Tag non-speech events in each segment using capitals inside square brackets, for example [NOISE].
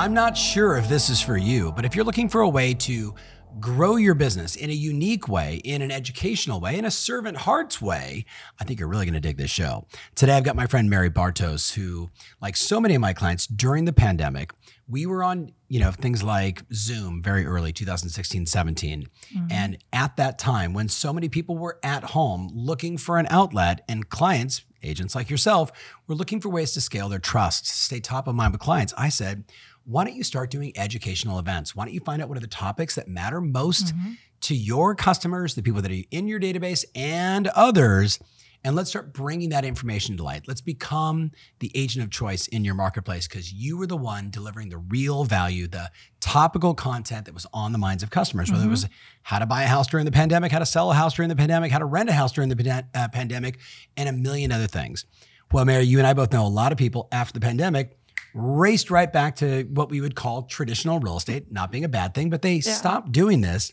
I'm not sure if this is for you, but if you're looking for a way to grow your business in a unique way, in an educational way, in a servant hearts way, I think you're really going to dig this show. Today, I've got my friend Mary Bartos, who, like so many of my clients during the pandemic, we were on, you know, things like Zoom very early, 2016, 17. Mm-hmm. And at that time, when so many people were at home looking for an outlet and clients, agents like yourself, were looking for ways to scale their trust, stay top of mind with clients, I said, why don't you start doing educational events? Why don't you find out what are the topics that matter most mm-hmm. to your customers, the people that are in your database, and others? And let's start bringing that information to light. Let's become the agent of choice in your marketplace because you were the one delivering the real value, the topical content that was on the minds of customers, whether mm-hmm. it was how to buy a house during the pandemic, how to sell a house during the pandemic, how to rent a house during the uh, pandemic, and a million other things. Well, Mary, you and I both know a lot of people after the pandemic raced right back to what we would call traditional real estate, not being a bad thing, but they yeah. stopped doing this.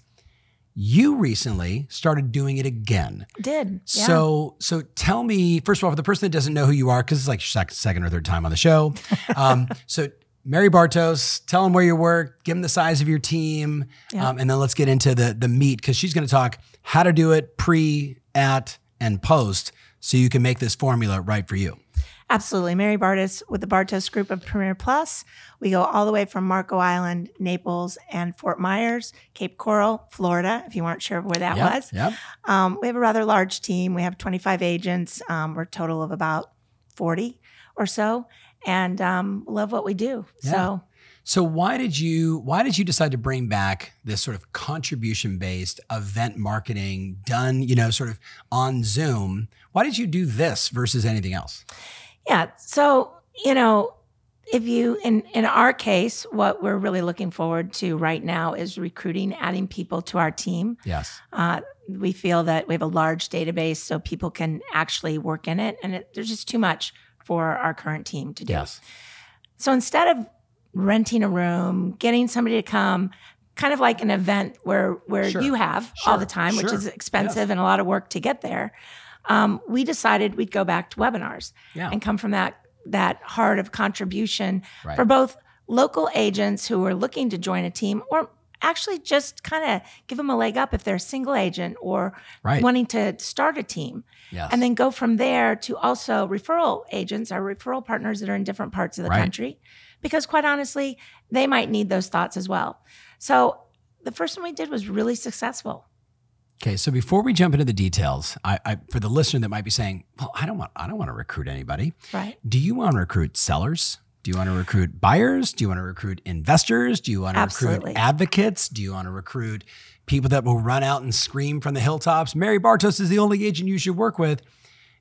You recently started doing it again. Did. Yeah. So so tell me, first of all, for the person that doesn't know who you are, because it's like second, second or third time on the show. [LAUGHS] Um, so Mary Bartos, tell them where you work, give them the size of your team, yeah. um, and then let's get into the the meat because she's going to talk how to do it pre, at, and post, so you can make this formula right for you. Absolutely. Mary Bartos with the Bartos Group of Premier Plus. We go all the way from Marco Island, Naples, and Fort Myers, Cape Coral, Florida, if you weren't sure where that yep, was. Yep. Um, we have a rather large team. We have 25 agents. Um, we're a total of about 40 or so, and um, love what we do. Yeah. So. So why did you why did you decide to bring back this sort of contribution based event marketing done, you know, sort of on Zoom? Why did you do this versus anything else? Yeah. So, you know, if you in in our case what we're really looking forward to right now is recruiting adding people to our team yes uh, we feel that we have a large database so people can actually work in it and it, there's just too much for our current team to do yes so instead of renting a room getting somebody to come kind of like an event where where sure. you have sure. all the time sure. which is expensive yes. and a lot of work to get there um, we decided we'd go back to webinars yeah. and come from that that heart of contribution right. for both local agents who are looking to join a team or actually just kind of give them a leg up if they're a single agent or right. wanting to start a team. Yes. And then go from there to also referral agents, our referral partners that are in different parts of the right. country, because quite honestly, they might need those thoughts as well. So the first one we did was really successful. Okay, so before we jump into the details, I, I, for the listener that might be saying, "Well, I don't want, I don't want to recruit anybody." Right? Do you want to recruit sellers? Do you want to recruit buyers? Do you want to recruit investors? Do you want to Absolutely. recruit advocates? Do you want to recruit people that will run out and scream from the hilltops? Mary Bartos is the only agent you should work with.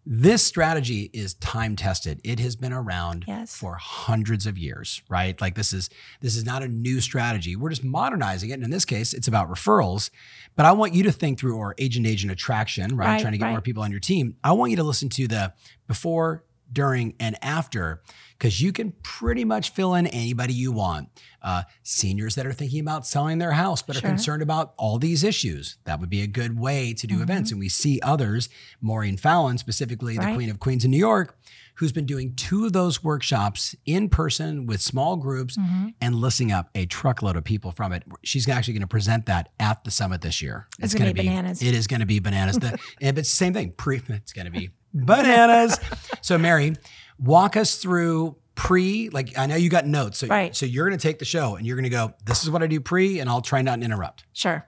This strategy is time tested. It has been around yes. for hundreds of years, right? Like this is this is not a new strategy. We're just modernizing it. And in this case, it's about referrals. But I want you to think through our agent agent attraction, right? right Trying to get right. more people on your team. I want you to listen to the before, during, and after because you can pretty much fill in anybody you want. Uh, seniors that are thinking about selling their house but sure. are concerned about all these issues. That would be a good way to do mm-hmm. events. And we see others, Maureen Fallon, specifically right. the Queen of Queens in New York, who's been doing two of those workshops in person with small groups mm-hmm. and listing up a truckload of people from it. She's actually going to present that at the summit this year. It's, it's going to be bananas. It is going to be bananas. [LAUGHS] the, and it's the same thing. Pre, [LAUGHS] it's going to be bananas. so, Mary, walk us through pre like i know you got notes so, right. so you're going to take the show and you're going to go this is what i do pre and i'll try not to interrupt. Sure.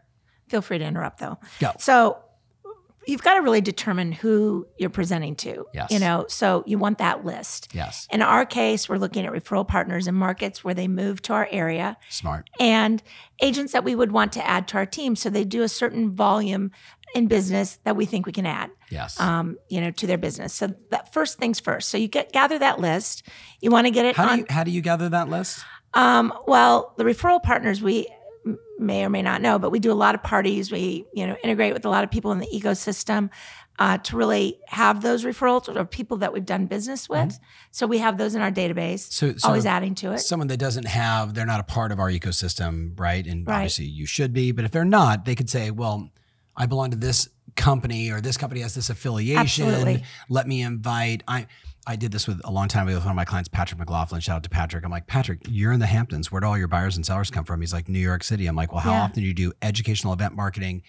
Feel free to interrupt though. Go. So you've got to really determine who you're presenting to yes. you know? So you want that list. Yes. In our case we're looking at referral partners in markets where they move to our area. Smart. And agents that we would want to add to our team so they do a certain volume in business that we think we can add Yes. Um, you know, to their business. So that first things first. So you get gather that list. You want to get it how on. Do you, how do you gather that list? Um, well, the referral partners we may or may not know, but we do a lot of parties. We you know integrate with a lot of people in the ecosystem uh, to really have those referrals or people that we've done business with. Mm-hmm. So we have those in our database. So, so, always adding to it. Someone that doesn't have, they're not a part of our ecosystem, right? And right. obviously you should be, but if they're not, they could say, well, I belong to this company or this company has this affiliation. Absolutely. Let me invite. I I did this with a long time ago with one of my clients, Patrick McLaughlin. Shout out to Patrick. I'm like, Patrick, you're in the Hamptons. Where do all your buyers and sellers come from? He's like, New York City. I'm like, well, how yeah. often do you do educational event marketing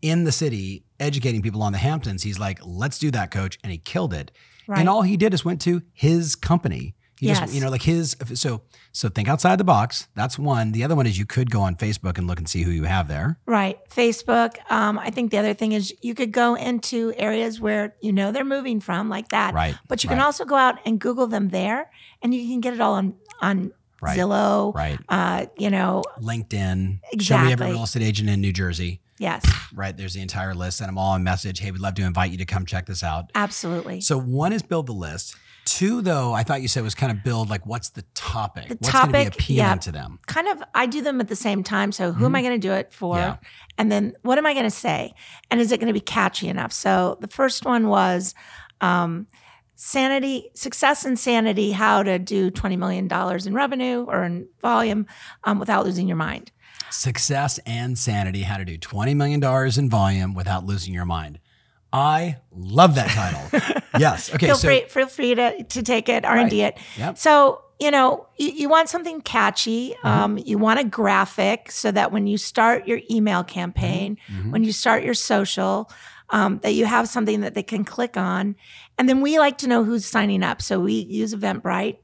in the city, educating people on the Hamptons? He's like, let's do that, coach. And he killed it. Right. And all he did is went to his company he yes. just, you know, like his, so, so think outside the box. That's one. The other one is you could go on Facebook and look and see who you have there. Right. Facebook. Um, I think the other thing is you could go into areas where you know they're moving from, like that. Right. But you right. can also go out and Google them there and you can get it all on, on right. Zillow. Right. Uh, you know, LinkedIn. Exactly. Show me every real estate agent in New Jersey. Yes. Right. There's the entire list. Send them all a message. Hey, we'd love to invite you to come check this out. Absolutely. So one is build the list. Two, though, I thought you said was kind of build like what's the topic? The what's topic, going to be appealing yeah, to them? Kind of, I do them at the same time. So who mm-hmm. am I going to do it for? Yeah. And then what am I going to say? And is it going to be catchy enough? So the first one was um, sanity, success and sanity, how to do $20 million in revenue or in volume um, without losing your mind. Success and sanity, how to do $20 million in volume without losing your mind. I love that title. [LAUGHS] yes. Okay. Feel so, free, feel free to, to take it, R and D it. Yep. So you know, you, you want something catchy. Mm-hmm. Um, you want a graphic so that when you start your email campaign, mm-hmm. mm-hmm. when you start your social, um, that you have something that they can click on. And then we like to know who's signing up. So we use Eventbrite,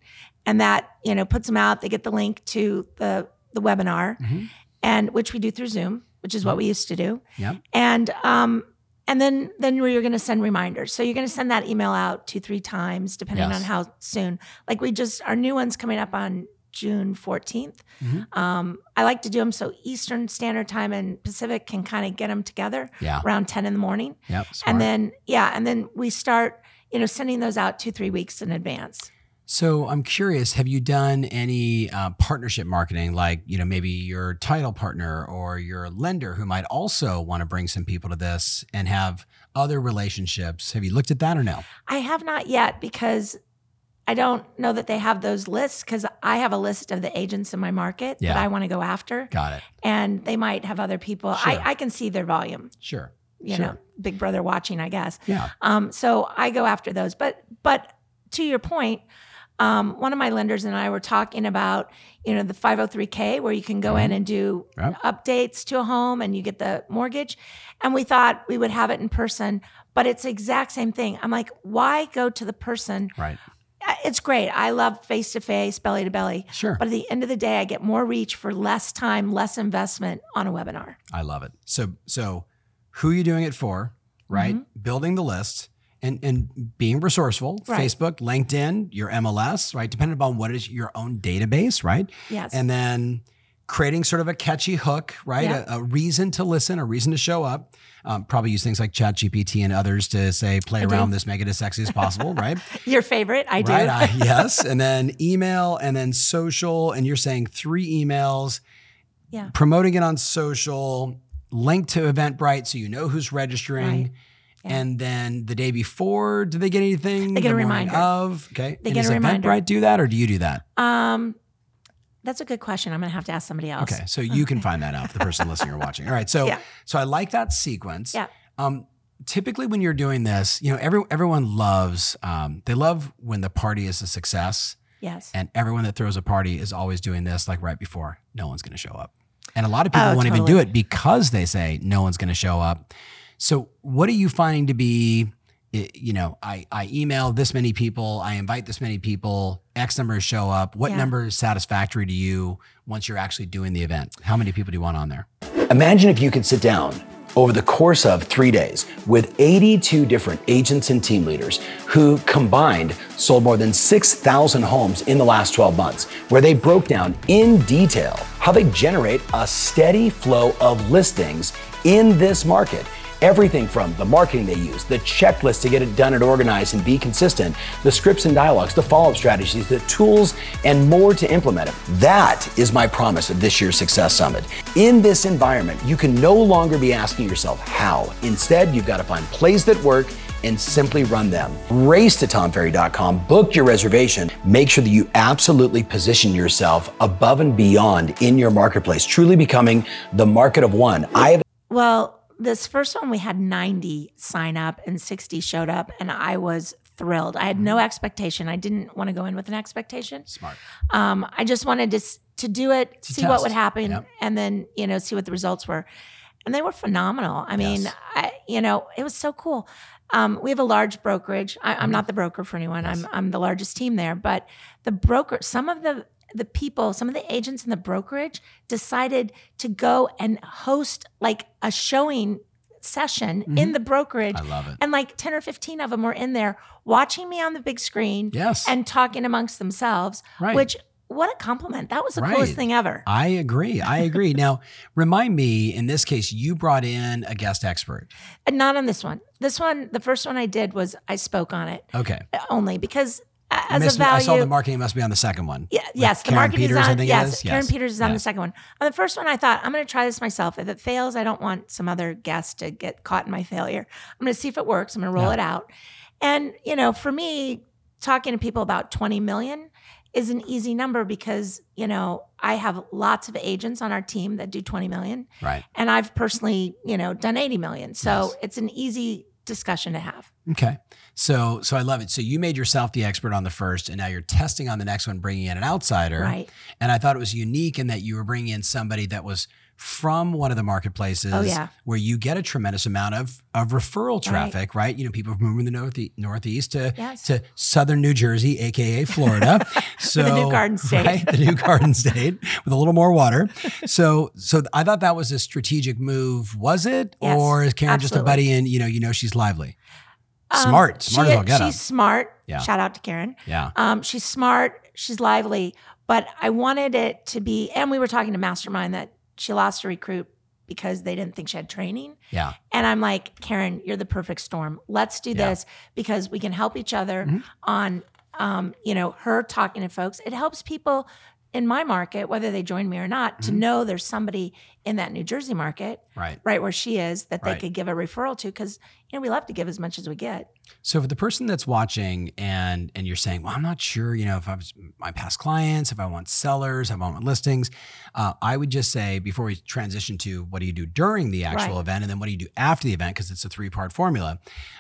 and that you know puts them out. They get the link to the the webinar, mm-hmm. And which we do through Zoom, which is what we used to do. Yeah. And um, and then then you're going to send reminders so you're going to send that email out two three times depending yes. on how soon like we just our new one's coming up on june 14th mm-hmm. um, i like to do them so eastern standard time and pacific can kind of get them together yeah. around 10 in the morning yep, and then yeah and then we start you know sending those out two three weeks in advance so I'm curious, have you done any uh, partnership marketing, like you know maybe your title partner or your lender who might also want to bring some people to this and have other relationships? Have you looked at that or no? I have not yet because I don't know that they have those lists because I have a list of the agents in my market yeah. that I want to go after. Got it. And they might have other people. Sure. I, I can see their volume. Sure. You sure. know, Big Brother watching, I guess. Yeah. Um. So I go after those, but but to your point um, one of my lenders and I were talking about, you know, the 503k where you can go mm-hmm. in and do yep. updates to a home and you get the mortgage. And we thought we would have it in person, but it's the exact same thing. I'm like, why go to the person? Right. It's great. I love face to face, belly to belly. Sure. But at the end of the day, I get more reach for less time, less investment on a webinar. I love it. So, so who are you doing it for? Right. Mm-hmm. Building the list and and being resourceful. Right. facebook linkedin your mls right? Depending upon what is your own database right? Yes. And then creating sort of a catchy hook right? Yeah. a, a, reason to listen a reason to show up. Um, probably use things like chat gpt and others to say play I around do. this make it as sexy as possible [LAUGHS] right? Your favorite i do. Right I, yes. And then email and then social and you're saying three emails. Yeah. Promoting it on social link to eventbrite so you know who's registering. Right yeah. And then the day before, do they get anything? They get the a reminder. Of okay, they and get a reminder. Eventbrite do that, or do you do that? Um, that's a good question. I'm going to have to ask somebody else. Okay, so you can find that out for the person listening or watching. All right, so yeah. so I like that sequence. Yeah. Um, typically when you're doing this, you know, every everyone loves um, they love when the party is a success. Yes. And everyone that throws a party is always doing this like right before. No one's going to show up. And a lot of people oh, won't totally. even do it because they say no one's going to show up. So, what are you finding to be? Eh, you know, I, I email this many people, I invite this many people, X numbers show up. What Yeah. number is satisfactory to you once you're actually doing the event? How many people do you want on there? Imagine if you could sit down over the course of three days with 82 different agents and team leaders who combined sold more than 6,000 homes in the last 12 months, where they broke down in detail how they generate a steady flow of listings in this market Everything from the marketing they use, the checklist to get it done and organized and be consistent, the scripts and dialogues, the follow up strategies, the tools, and more to implement it. That is my promise of this year's Success Summit. In this environment, you can no longer be asking yourself how. Instead, you've got to find plays that work and simply run them. Race to tomferry.com, book your reservation. Make sure that you absolutely position yourself above and beyond in your marketplace, truly becoming the market of one. I have Well, this first one we had 90 sign up and 60 showed up and I was thrilled. I had no Mm-hmm. expectation. I didn't want to go in with an expectation. Smart. Um, I just wanted to to do it, To see what would happen, Yep. and then you know see what the results were, and they were phenomenal. I mean, Yes. I, you know, it was so cool. Um, we have a large brokerage. I, Mm-hmm. I'm not the broker for anyone. I'm I'm the largest team there, but the broker, some of the the people, some of the agents in the brokerage decided to go and host like a showing session in the brokerage. Mm-hmm. I love it. And like 10 or 15 of them were in there watching me on the big screen Yes. and talking amongst themselves, Right. which what a compliment. That was the Right. coolest thing ever. I agree. I agree. [LAUGHS] now, remind me, in this case, you brought in a guest expert. Not on this one. This one, the first one I did was I spoke on it Okay. only because as a value. I saw the marketing must be on the second one. Yeah, yes, the Karen marketing Peters, is I on. think it yes, is. Karen Peters is on Yeah. the second one. On the first one, I thought I'm going to try this myself. If it fails, I don't want some other guest to get caught in my failure. I'm going to see if it works. I'm going to roll Yeah. it out. And you know, for me, talking to people about 20 million is an easy number because you know I have lots of agents on our team that do 20 million, Right. and I've personally you know done 80 million. So Yes. it's an easy discussion to have. Okay. So so I love it. So you made yourself the expert on the first, and now you're testing on the next one, bringing in an outsider. Right. And I thought it was unique in that you were bringing in somebody that was from one of the marketplaces Oh, yeah. where you get a tremendous amount of, of referral traffic, right? You know, people from moving the northeast, northeast to, Yes. to southern New Jersey, aka [LAUGHS] Florida. So the new Garden [LAUGHS] State. right? The new Garden State with a little more water. So so I thought that was a strategic move. Was it? Yes, or is Karen just a buddy and you know, you know she's lively? Um, Smart. Smart she- as all get She's up. smart. Yeah. Shout out to Karen. Yeah. Um, she's smart. She's lively. But I wanted it to be, and we were talking to Mastermind that she lost a recruit because they didn't think she had training. Yeah. And I'm like, Karen, you're the perfect storm. Let's do Yeah. this because we can help each other Mhm. on, um, you know, her talking to folks. It helps people in my market, whether they join me or not, Mm-hmm. to know there's somebody in that New Jersey market, Right. right where she is, that they Right. could give a referral to. Because you know we love to give as much as we get. So for the person that's watching and and you're saying, well, I'm not sure, you know, if I was my past clients, if I want sellers, if I want listings, uh, I would just say before we transition to what do you do during the actual Right. event and then what do you do after the event because it's a three part formula.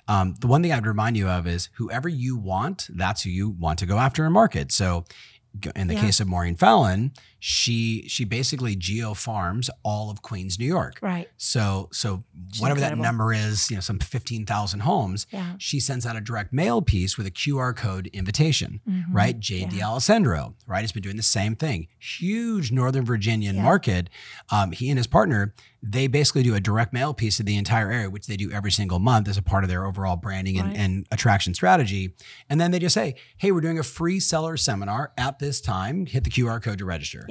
Um, the one thing I'd remind you of is whoever you want, that's who you want to go after and market. So in the Yeah. case of Maureen Fallon, she she basically geo farms all of Queens, New York. Right. So so She's whatever incredible. that number is, you know, some 15,000 homes, Yeah. she sends out a direct mail piece with a QR code invitation, Mhm. right? JD Yeah. Alessandro, right? Has been doing the same thing. Huge Northern Virginian Yeah. market. Um, he and his partner, they basically do a direct mail piece of the entire area, which they do every single month as a part of their overall branding and, Right. and attraction strategy. And then they just say, hey, we're doing a free seller seminar at this time. Hit the QR code to register.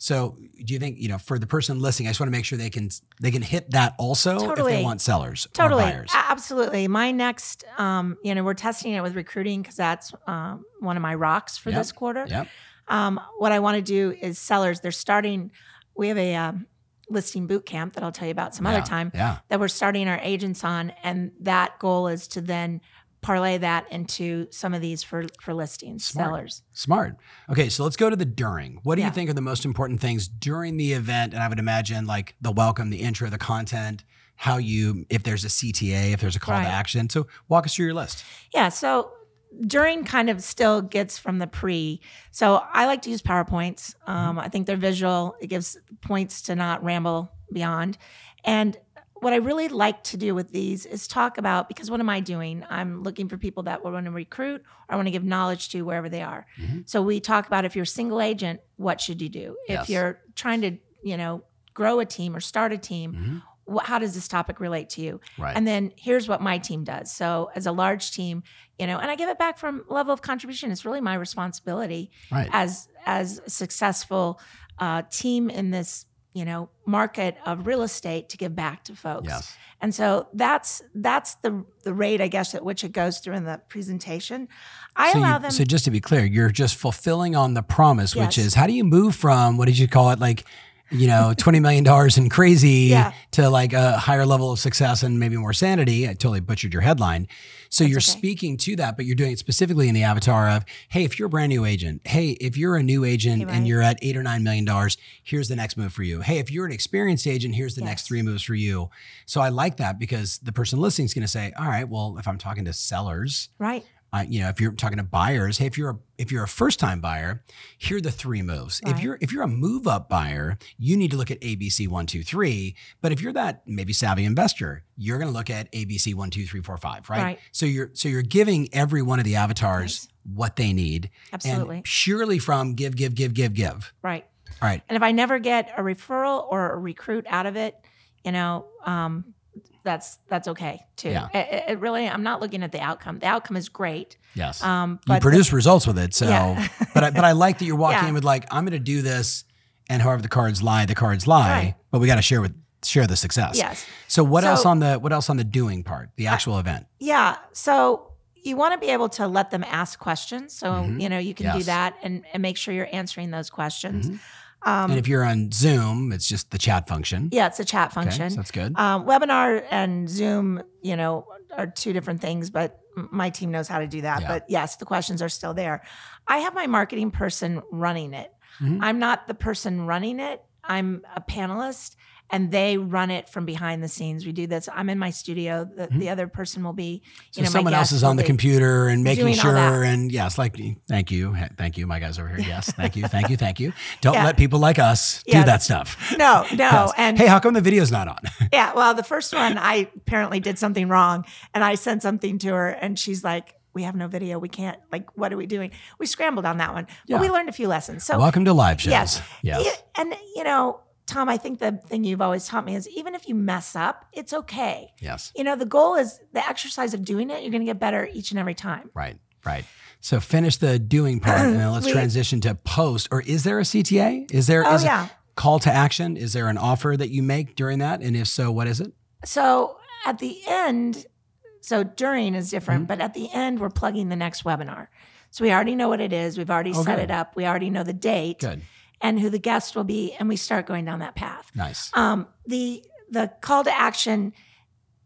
So do you think, you know, for the person listening, I just want to make sure they can they can hit that also if they want sellers Totally. or buyers. Absolutely. My next, um, you know, we're testing it with recruiting because that's um, one of my rocks for Yep. this quarter. Yep. Um, what I want to do is sellers, they're starting, we have a um, listing boot camp that I'll tell you about some Yeah, other time Yeah. that we're starting our agents on. And that goal is to then parlay that into some of these for, for listings, Smart. sellers. Smart. Okay, so let's go to the during. What do Yeah. you think are the most important things during the event? And I would imagine like the welcome, the intro, the content, how you, if there's a CTA, if there's a call Right. to action. So walk us through your list. Yeah. So during kind of still gets from the pre. So I like to use PowerPoints. Um, I think they're visual. It gives points to not ramble beyond. And what I really like to do with these is talk about because what am I doing? I'm looking for people that will want to recruit or I want to give knowledge to wherever they are. Mhm. So we talk about if you're a single agent, what should you do? Yes. If you're trying to, you know, grow a team or start a team, Mhm. wh- how does this topic relate to you? Right. And then here's what my team does. So as a large team, you know, and I give it back from level of contribution. It's really my responsibility right. as as a successful uh, team in this you know market of real estate to give back to folks. Yes. And so that's that's the the rate, I guess, at which it goes through in the presentation. I so allow you, them. So just to be clear, you're just fulfilling on the promise, which is how do you move from what did you call it, like, you know, twenty million dollars in crazy [LAUGHS] Yeah. to like a higher level of success and maybe more sanity. I totally butchered your headline. So you're okay. speaking to that, but you're doing it specifically in the avatar of, hey, if you're a brand new agent, hey, if you're a new agent Hey, and you're at eight or nine million dollars, here's the next move for you. Hey, if you're an experienced agent, here's the next three moves for you. So I like that because the person listening is going to say, all right, well, if I'm talking to sellers, right. Uh, you know, if you're talking to buyers, hey, if you're a, if you're a first time buyer, here are the three moves. If you're if you're a move up buyer, you need to look at ABC one two three. But if you're that maybe savvy investor, you're going to look at ABC one two three four five, right? Right. So you're so you're giving every one of the avatars what they need, Absolutely. and purely from give, give, give, give, give. Right. All right, And if I never get a referral or a recruit out of it, you know, um, that's that's okay too. Yeah. It, it- really, I'm not looking at the outcome. The outcome is great. yes. Um, you produce results with it, so. Yeah. [LAUGHS] but I, but I like that you're walking Yeah. in with like I'm going to do this, and however the cards lie, the cards lie. Right. But we got to share with share the success. yes, So what else on the what else on the doing part, the actual event? yeah. So you want to be able to let them ask questions. So Mhm. you know you can do that and, and make sure you're answering those questions. Mhm. Um, and if you're on Zoom, it's just the chat function. yeah, it's a chat Okay, function. so that's good. Um, webinar and Zoom, you know, are two different things, but my team knows how to do that. Yeah. But yes, the questions are still there. I have my marketing person running it. Mhm. I'm not the person running it. I'm a panelist and they run it from behind the scenes. We do this. I'm in my studio. The, the other person will be, Mm-hmm. so you know, someone else is on the computer and making sure and yes, like thank you, thank you, my guys over here. Yes, thank you, thank you, thank you. [LAUGHS] Don't Yeah. let people like us do Yeah. that stuff. No, no. [LAUGHS] Yes. And hey, how come the video's not on? [LAUGHS] Yeah, well, the first one I apparently did something wrong and I sent something to her and she's like, "We have no video. We can't like what are we doing?" We scrambled on that one. Yeah. But we learned a few lessons. So Welcome to live shows. yes. Yes. And you know, Tom, I think the thing you've always taught me is even if you mess up, it's okay. Yes. You know, the goal is the exercise of doing it, you're going to get better each and every time. Right. Right. So finish the doing part and then [CLEARS THROAT] let's We- transition to post. Or is there a CTA? Is there Oh is a yeah. call to action? Is there an offer that you make during that? And if so, what is it? So at the end, so during is different, Mm-hmm. but at the end, we're plugging the next webinar. So we already know what it is. We've already Oh, set good. it up. We already know the date Good. And who the guest will be, and we start going down that path. Nice. Um, the the call to action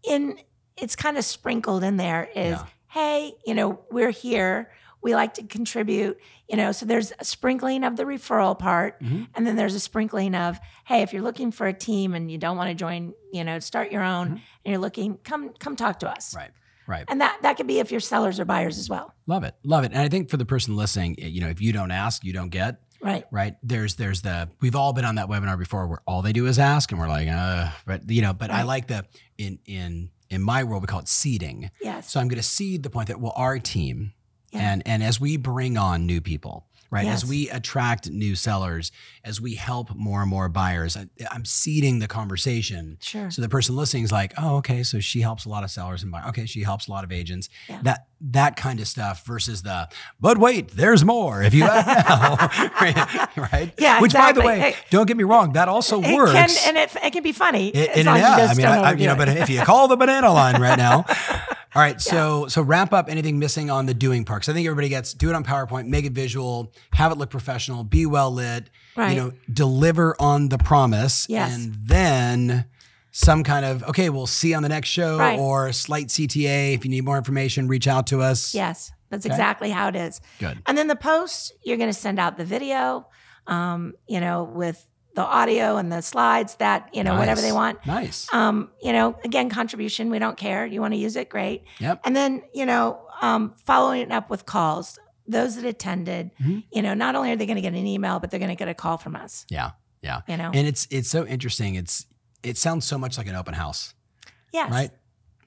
in it's kind of sprinkled in there is Yeah. hey, you know, we're here. We like to contribute, you know. So there's a sprinkling of the referral part, Mhm. and then there's a sprinkling of, hey, if you're looking for a team and you don't want to join, you know, start your own, Mhm. and you're looking, come come talk to us. Right. Right. And that that could be if you're sellers or buyers as well. Love it. Love it. And I think for the person listening, you know, if you don't ask, you don't get. Right. Right. There's there's the we've all been on that webinar before where all they do is ask and we're like, uh, but you know, but I like the in in in my world we call it seeding. Yes. So I'm going to seed the point that well, our team, Yeah. and and as we bring on new people, right, as we attract new sellers, as we help more and more buyers, I, I'm seeding the conversation. Sure. So the person listening is like, oh, okay, so she helps a lot of sellers and buyers. Okay, she helps a lot of agents. Yeah. That that kind of stuff versus the, but wait, there's more if you [LAUGHS] right? Yeah, Which, by the way, Hey. don't get me wrong, that also it works. can and it, it can be funny. It- as and long as you yeah, just I mean, I, I- you know, but if you [LAUGHS] call the banana line right now, all right. So, so wrap up anything missing on the doing part. 'Cause I think everybody gets do it on PowerPoint, make it visual, have it look professional, be well lit, Right. you know, deliver on the promise, Yes. and then some kind of okay, we'll see you on the next show Right. or slight CTA. If you need more information, reach out to us. Yes, that's Okay. exactly how it is. Good. And then the post, you're going to send out the video, um, you know, with the audio and the slides that, you know, whatever they want. Nice. Um, you know, again, contribution, we don't care. You want to use it, great. Yep. And then, you know, um, following it up with calls. Those that attended, Mhm. you know, not only are they going to get an email, but they're going to get a call from us. Yeah. Yeah. You know, And it's it's so interesting. It's it sounds so much like an open house. yes, right?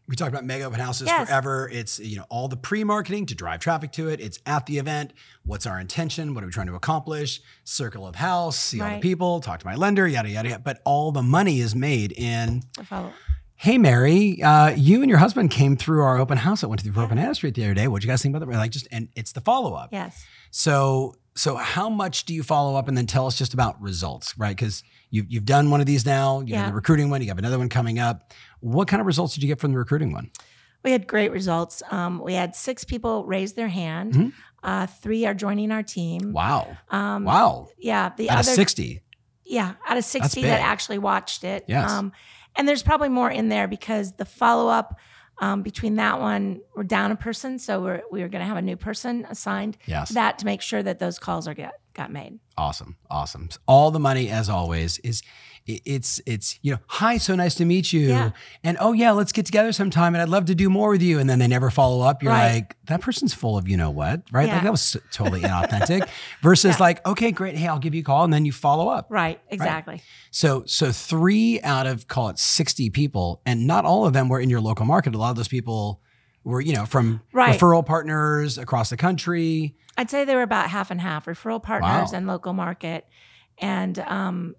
We talked about mega open houses Yes. forever. It's you know all the pre-marketing to drive traffic to it. It's at the event. What's our intention? What are we trying to accomplish? Circle of house, see all the people, talk to my lender, yada yada yada. But all the money is made in. Follow- Hey Mary, uh, you and your husband came through our open house. I went through Open Hannah Street the other day. What you guys think about that? Like just and it's the follow up. Yes, So so how much do you follow up and then tell us just about results, right? Because you've, you've done one of these now, you've yeah. done the recruiting one, you have another one coming up. What kind of results did you get from the recruiting one? We had great results. Um, we had six people raise their hand. Mm-hmm. Uh, three are joining our team. Wow. Um, wow. Yeah. The out other, of 60. Yeah. Out of 60 that actually watched it. Yes. Um, and there's probably more in there because the follow up um, between that one, we're down a person. So we're, we're going to have a new person assigned yes. to that to make sure that those calls are get, got made. Awesome. Awesome. All the money, as always, is it's it's you know hi so nice to meet you yeah. and oh yeah let's get together sometime and i'd love to do more with you and then they never follow up you're right. like that person's full of you know what right yeah. like that was totally inauthentic [LAUGHS] versus yeah. like okay great hey i'll give you a call and then you follow up right exactly right? so so three out of call it 60 people and not all of them were in your local market a lot of those people were you know from right. referral partners across the country i'd say they were about half and half referral partners wow. and local market and um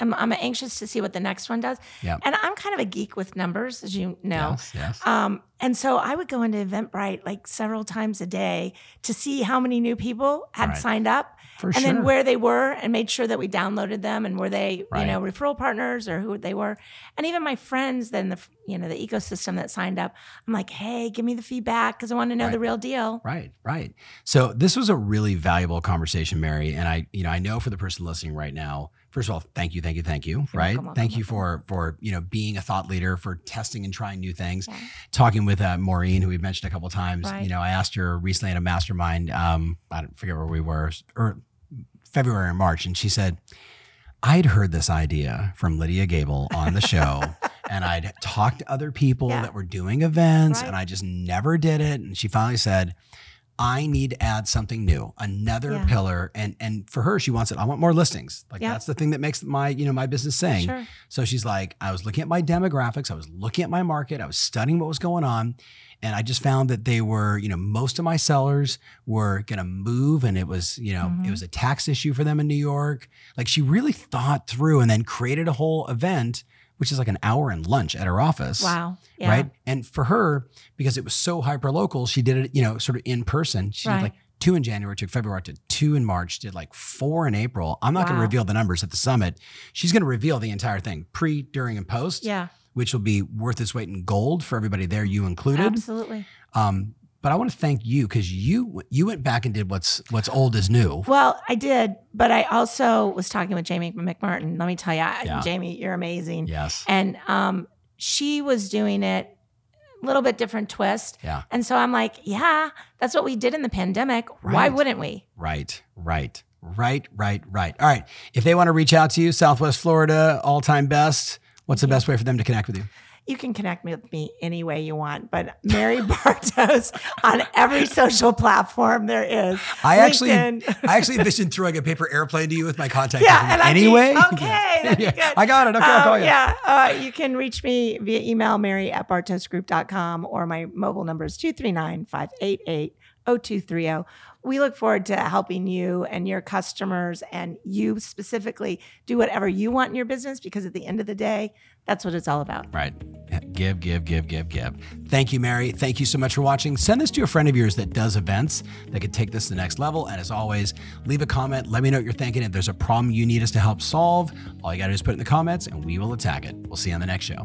I'm, I'm, anxious to see what the next one does. Yep. And I'm kind of a geek with numbers, as you know. Yes, yes. Um, and so I would go into Eventbrite like several times a day to see how many new people had right. signed up For and sure. then where they were and made sure that we downloaded them and were they, right. you know, referral partners or who they were. And even my friends, then the, you know, the ecosystem that signed up, I'm like, hey, give me the feedback because I want to know right. the real deal. Right, right. So this was a really valuable conversation, Mary. And I, you know, I know for the person listening right now, first of all, thank you, thank you, thank you. You're right, welcome, thank welcome, you for for you know being a thought leader, for testing and trying new things. Yeah. Talking with uh, Maureen, who we've mentioned a couple times. Right. You know, I asked her recently at a mastermind. Um, I don't forget where we were, or February or March, and she said. I'd heard this idea from Lydia Gable on the show, [LAUGHS] and I'd talked to other people yeah. that were doing events, right. and I just never did it. And she finally said, I need to add something new, another yeah. pillar. And and for her, she wants it. I want more listings. Like yeah. that's the thing that makes my, you know, my business sing. Sure. So she's like, I was looking at my demographics, I was looking at my market, I was studying what was going on. And I just found that they were, you know, most of my sellers were gonna move and it was, you know, mm-hmm. it was a tax issue for them in New York. Like she really thought through and then created a whole event which is like an hour and lunch at her office. Wow. Yeah. Right. And for her, because it was so hyper local, she did it, you know, sort of in person. She right. did like two in January, took February to two in March, did like four in April. I'm not wow. going to reveal the numbers at the summit. She's going to reveal the entire thing pre, during, and post. Yeah. Which will be worth its weight in gold for everybody there, you included. Absolutely. Um, but I want to thank you because you you went back and did what's what's old is new. Well, I did, but I also was talking with Jamie McMartin. Let me tell you, yeah. Jamie, you're amazing. Yes, and um, she was doing it a little bit different twist. Yeah, and so I'm like, yeah, that's what we did in the pandemic. Right. Why wouldn't we? Right, right, right, right, right. All right. If they want to reach out to you, Southwest Florida, all time best. What's the best way for them to connect with you? You can connect me with me any way you want, but Mary [LAUGHS] Bartos on every social platform there is. I actually, I actually envisioned throwing a paper airplane to you with my contact yeah, and anyway. [LAUGHS] Be, okay, yeah. I got it. Okay, um, I'll call you. Yeah, uh, you can reach me via email, mary at bartosgroup.com, or my mobile number is 239 588 0230 we look forward to helping you and your customers and you specifically do whatever you want in your business because at the end of the day, that's what it's all about. Right. Give, give, give, give, give. Thank you, Mary. Thank you so much for watching. Send this to a friend of yours that does events that could take this to the next level. And as always, leave a comment. Let me know what you're thinking. If there's a problem you need us to help solve, all you got to do is put it in the comments and we will attack it. We'll see you on the next show.